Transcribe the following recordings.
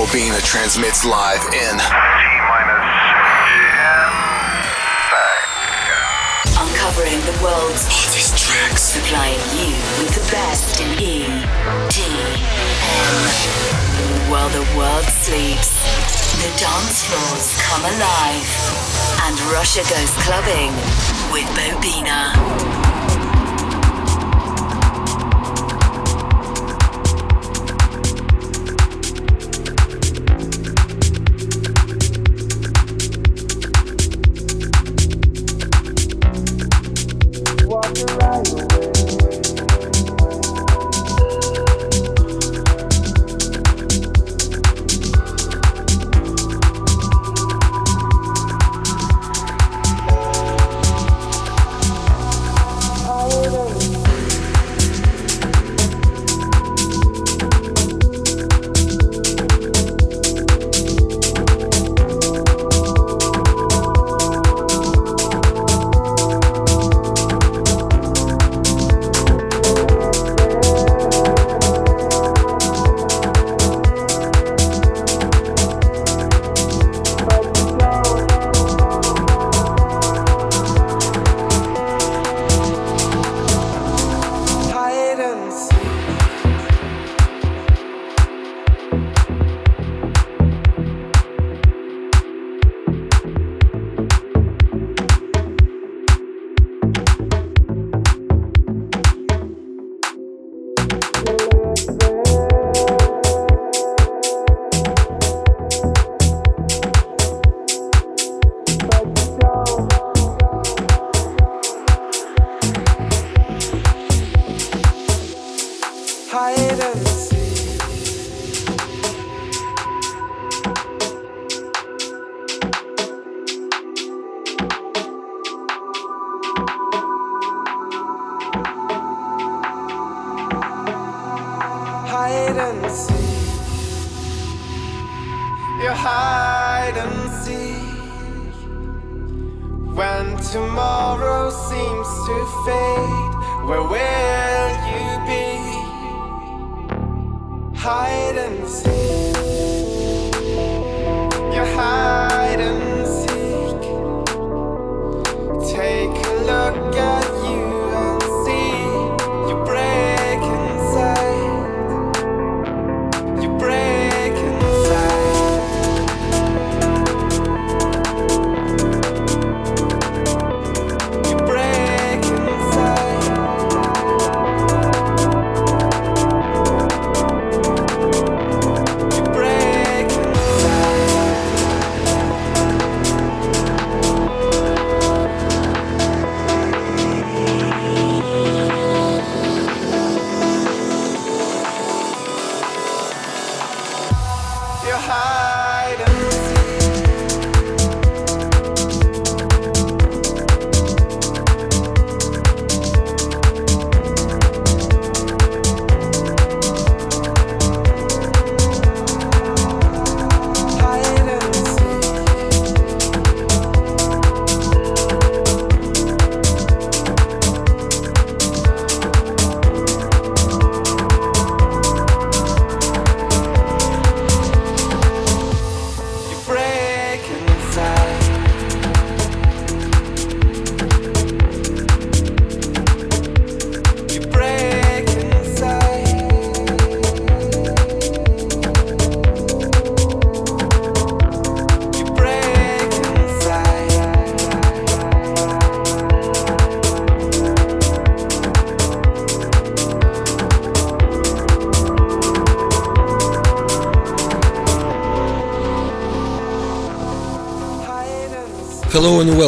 Bobina transmits live in Uncovering the world's hottest tracks. Supplying you with the best in E, D, M. While the world sleeps, the dance floors come alive. And Russia goes clubbing with Bobina.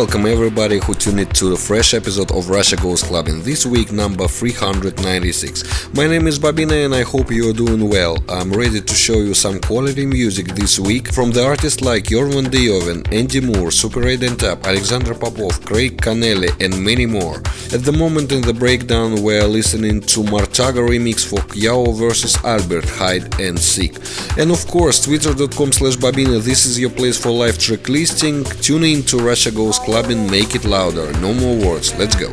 Welcome everybody who tuned in to the fresh episode of Russia Goes Clubbing, this week number 396. My name is Bobina and I hope you are doing well. I'm ready to show you some quality music this week from the artists like Jorn van Deynhoven, Andy Moore, Super 8 and Tab, Alexander Popov, Craig Connelly and many more. At the moment in the breakdown we're listening to Martaga remix for Yao vs Albert, Hide and Seek. And of course twitter.com slash Bobina, this is your place for live track listing. Tune in to Russia Goes Clubbing, make it louder. No more words, let's go.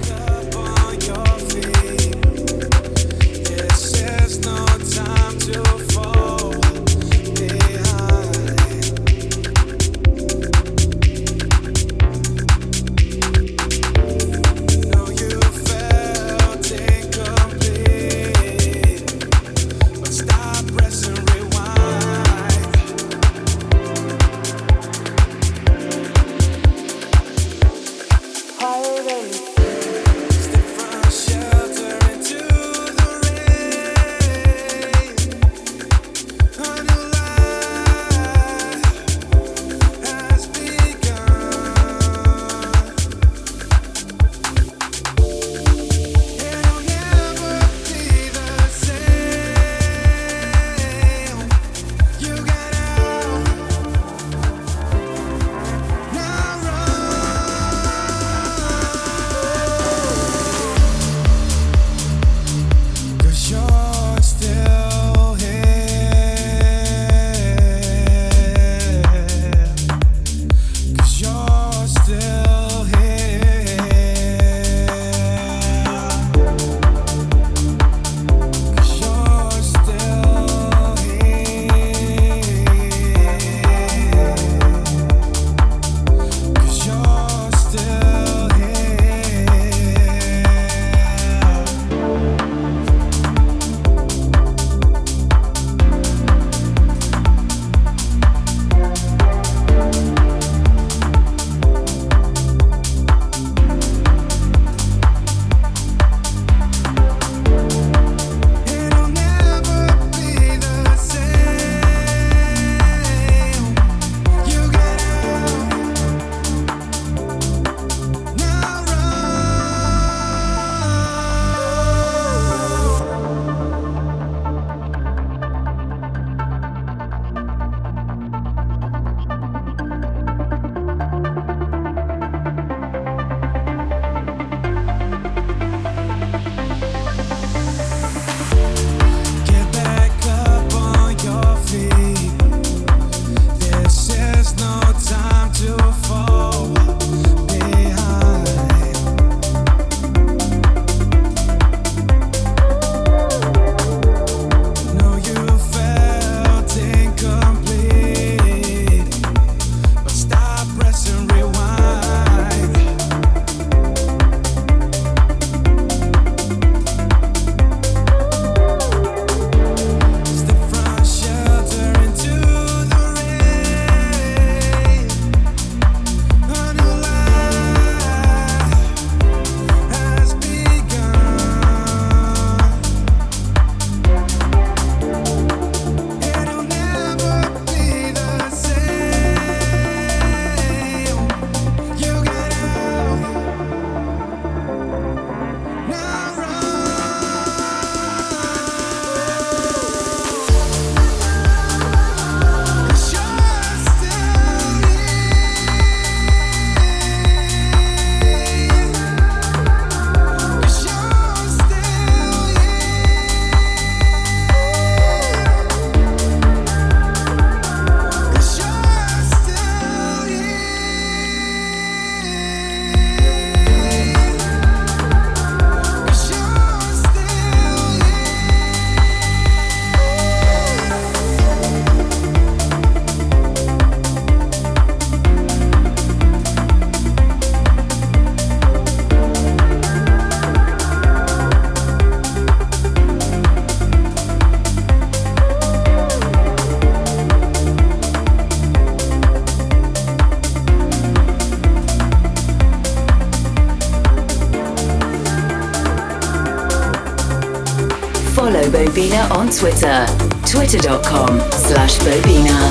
Twitter, twitter.com slash Bobina.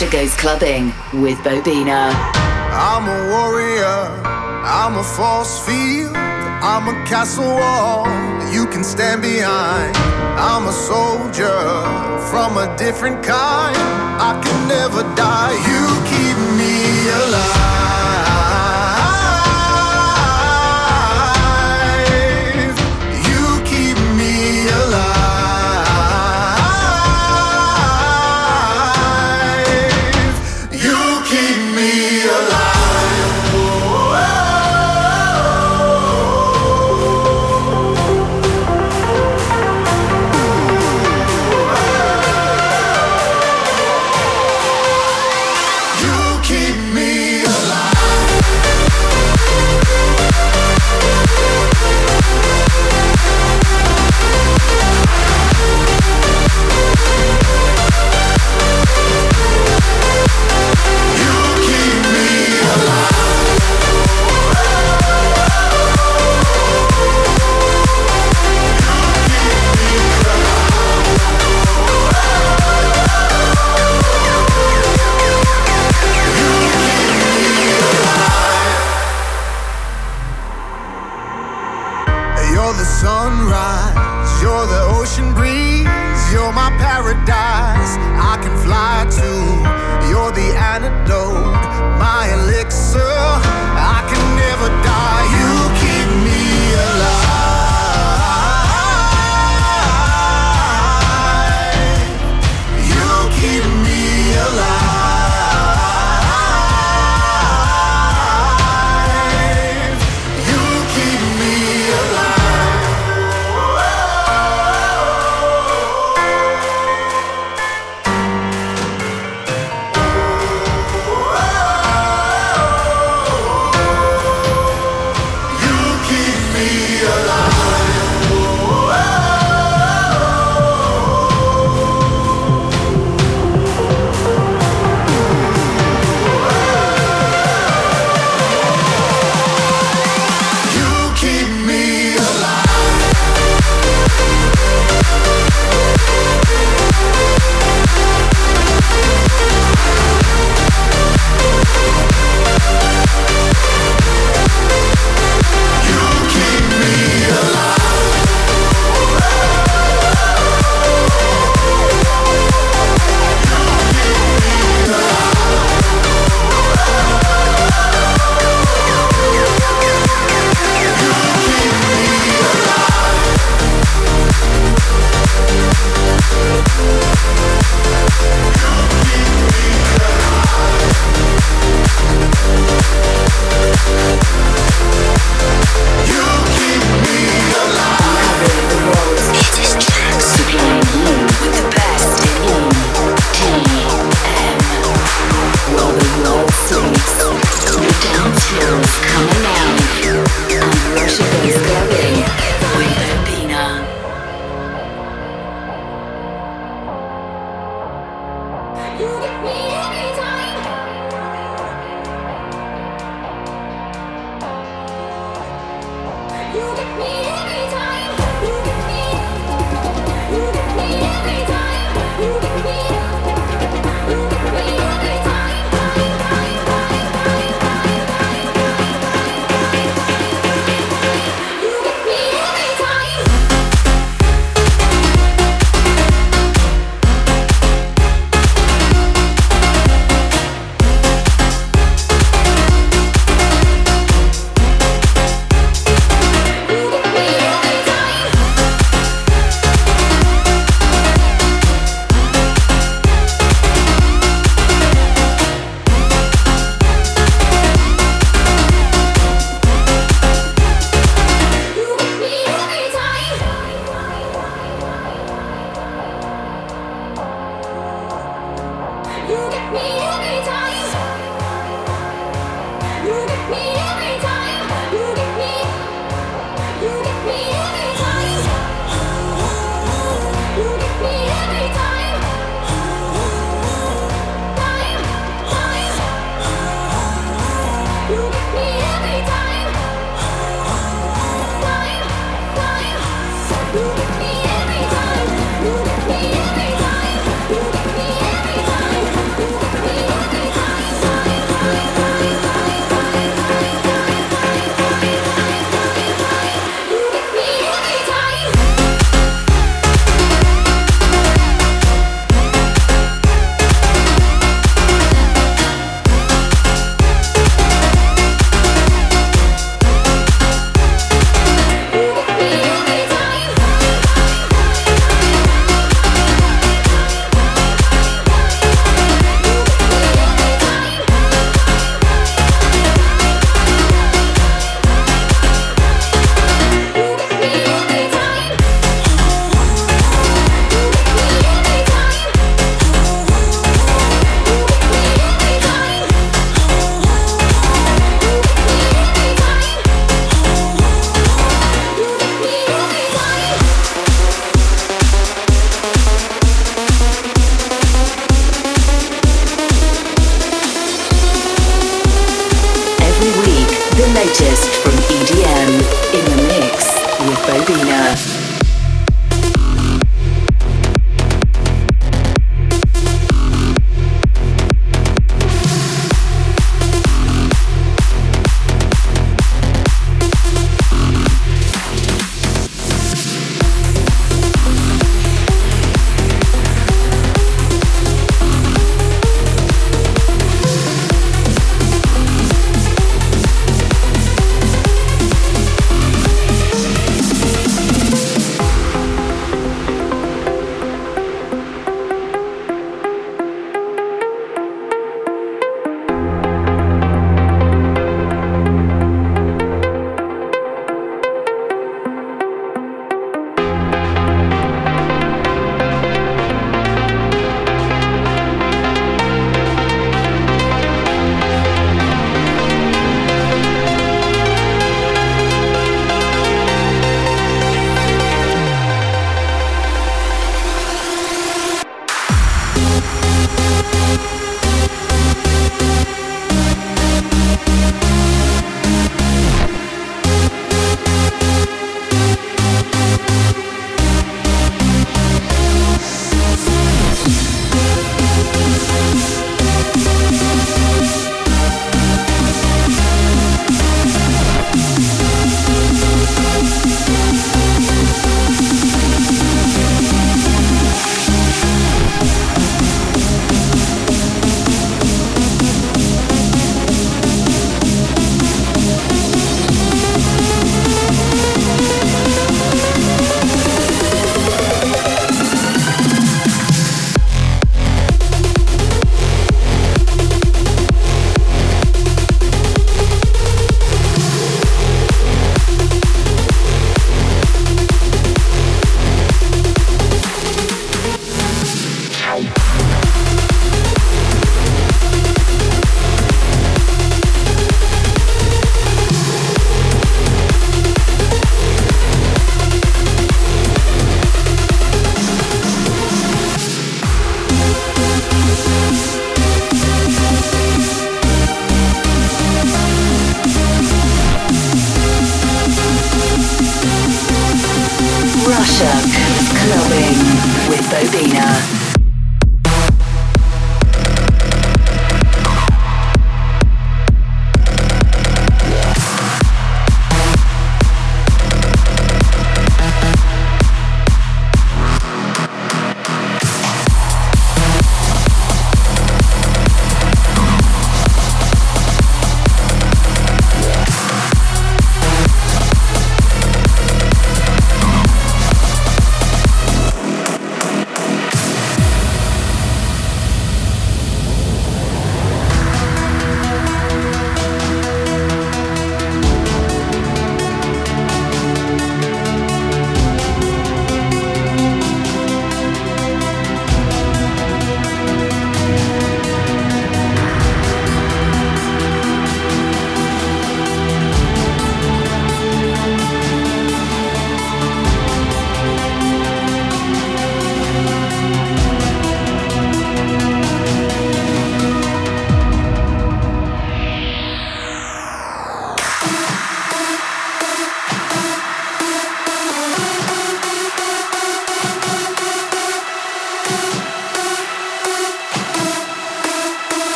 Russia Goes Clubbing with Bobina. I'm a warrior, I'm a force field, I'm a castle wall you can stand behind. I'm a soldier from a different kind. I can never die, you keep me alive.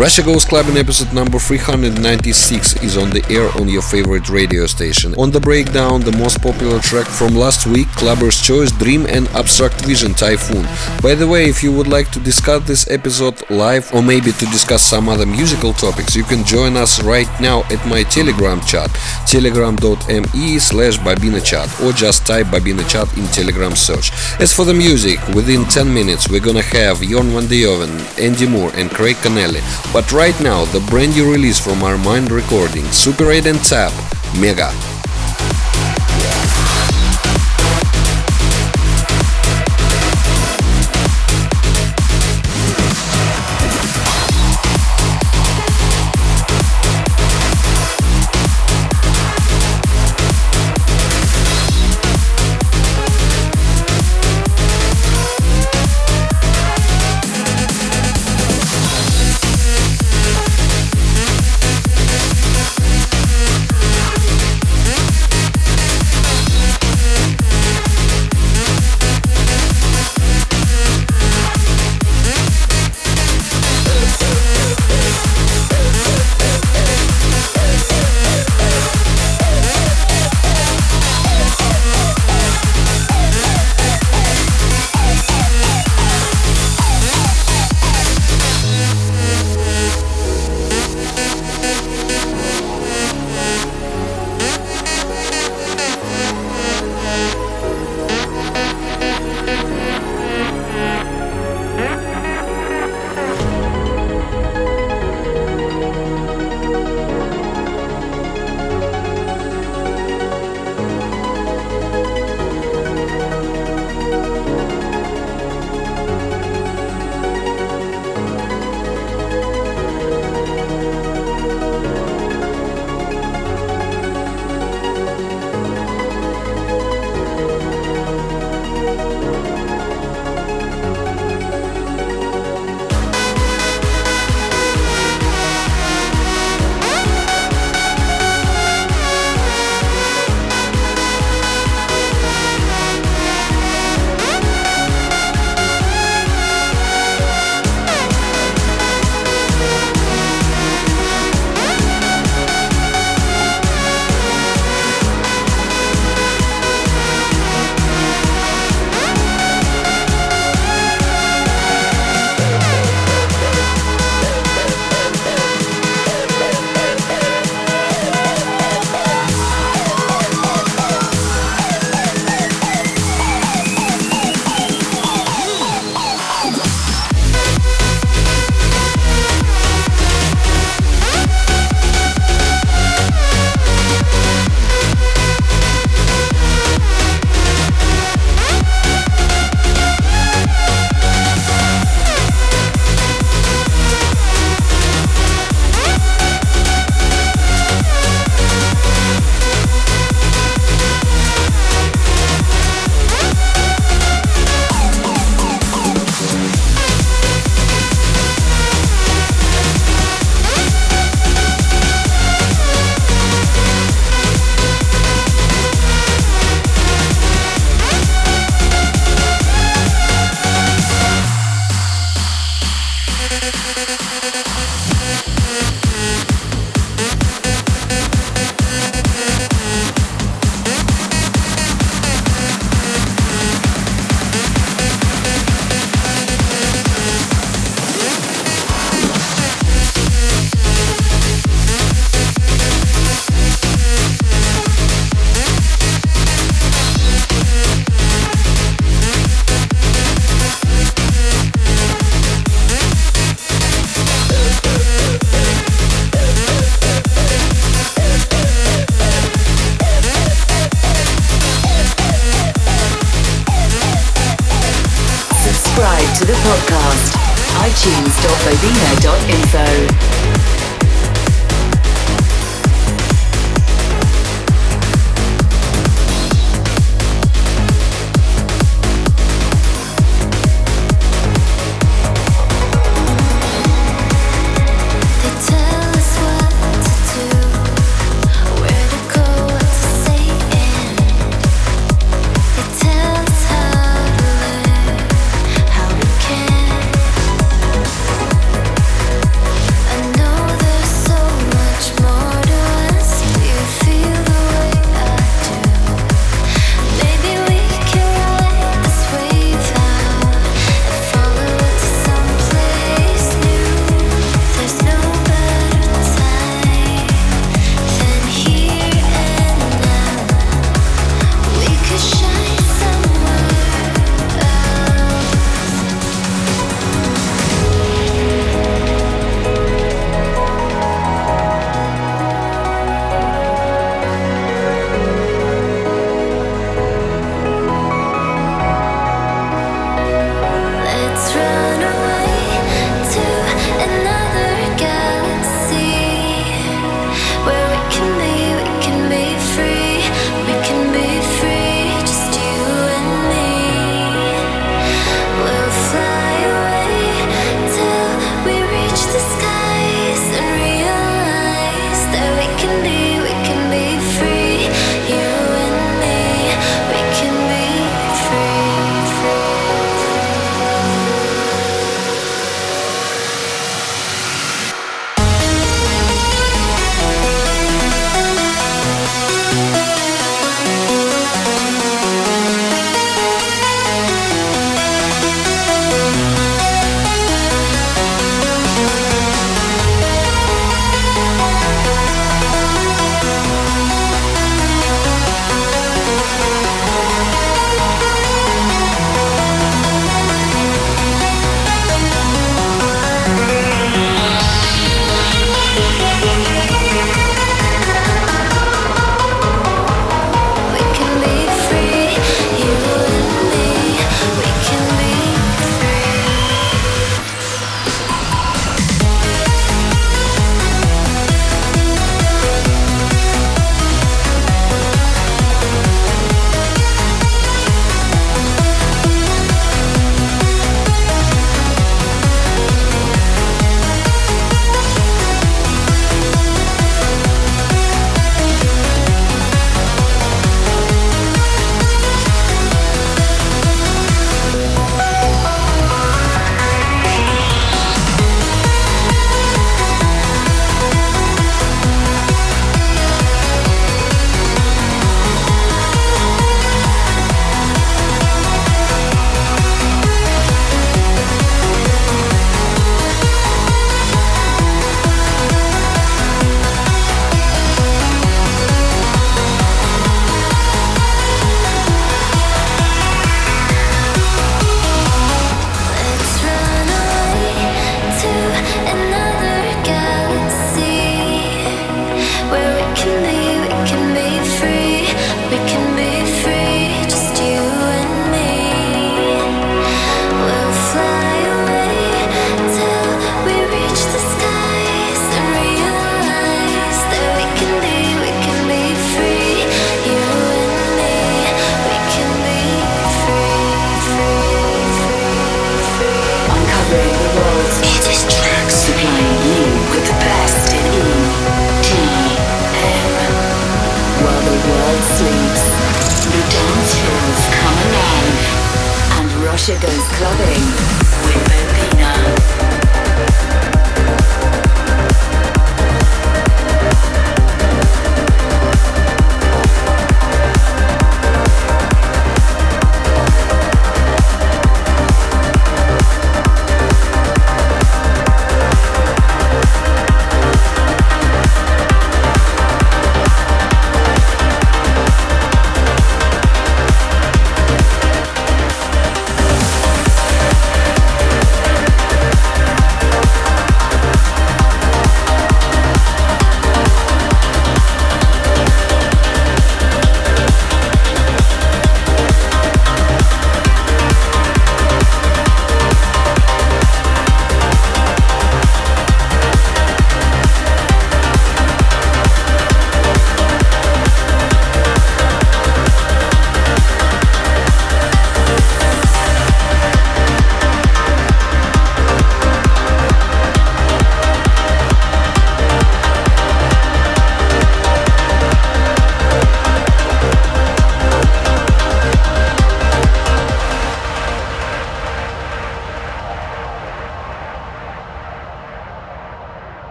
Russia Goes Clubbing episode number 396 is on the air on your favorite radio station. On the breakdown, the most popular track from last week, Clubber's Choice, Dream and Abstract Vision Typhoon. By the way, if you would like to discuss this episode live or maybe to discuss some other musical topics, you can join us right now at my Telegram chat, telegram.me slash Bobina chat or just type Bobina chat in Telegram search. As for the music, within 10 minutes we're gonna have Jorn van Deynhoven, Andy Moore and Craig Connelly. But right now, the brand new release from Armind recording, Super 8 and Tab, Mega.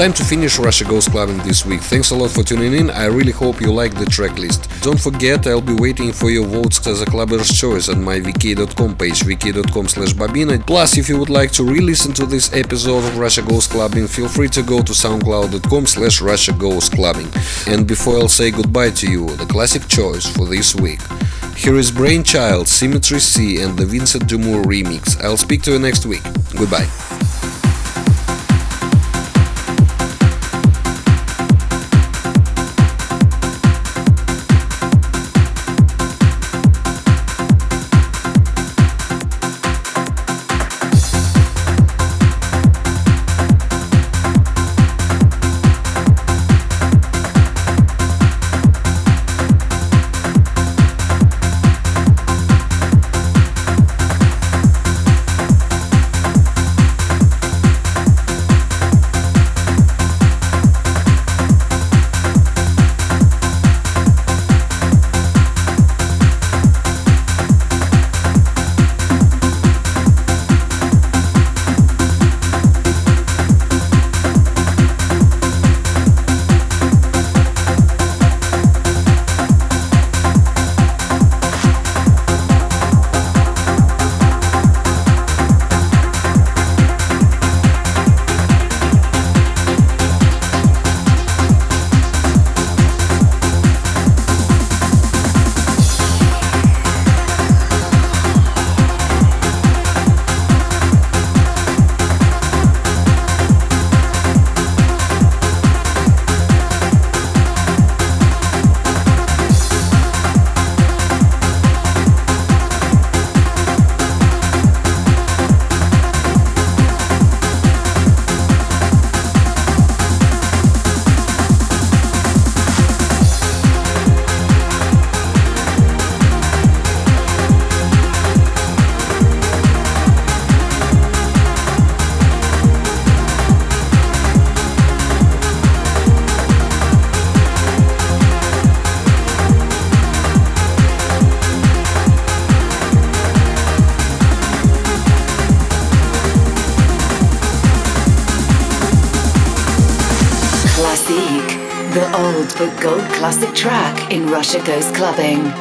Time to finish Russia Goes Clubbing this week. Thanks a lot for tuning in. I really hope you like the track list. Don't forget, I'll be waiting for your votes as a clubber's choice on my vk.com page, vk.com slash bobina. Plus, if you would like to re-listen to this episode of Russia Goes Clubbing, feel free to go to soundcloud.com slash Russia Goes Clubbing. And before I'll say goodbye to you, the classic choice for this week. Here is Brainchild, Symmetry C, and the Vincent de Moor remix. I'll speak to you next week. Goodbye. Classic track in Russia Goes Clubbing.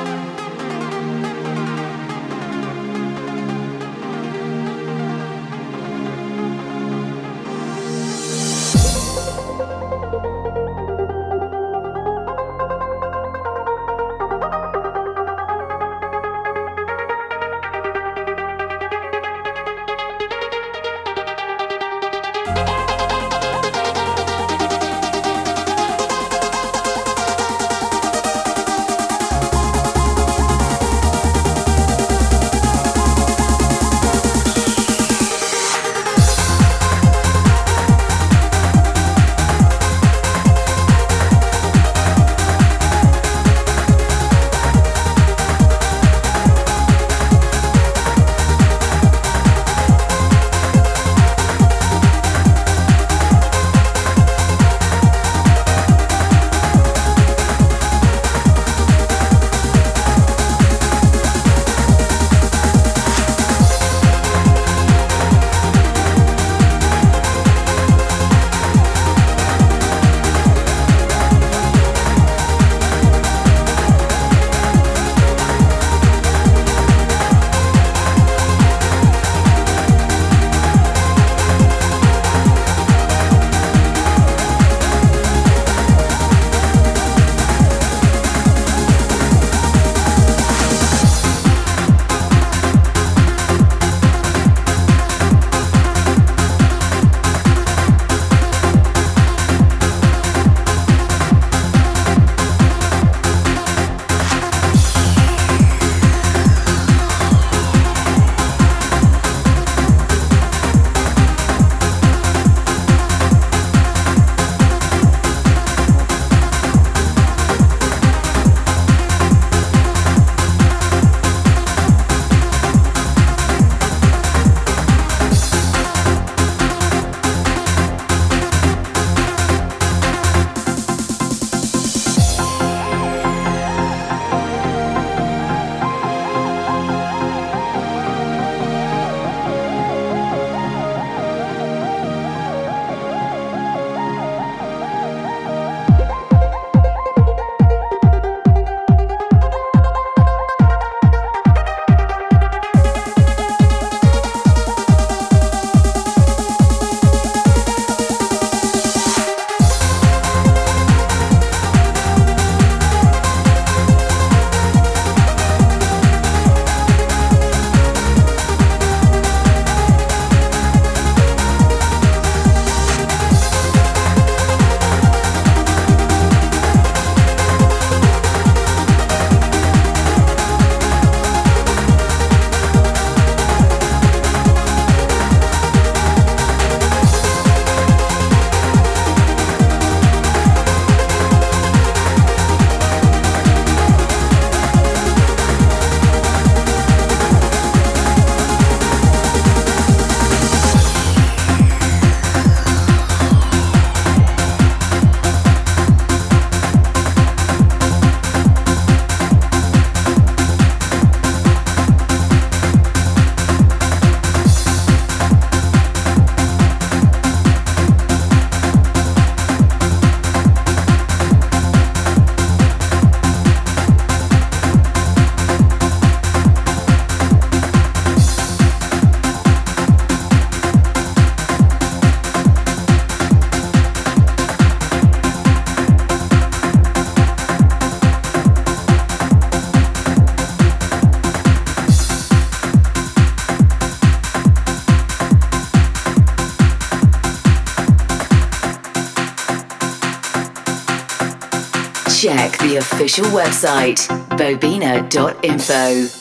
The official website bobina.info.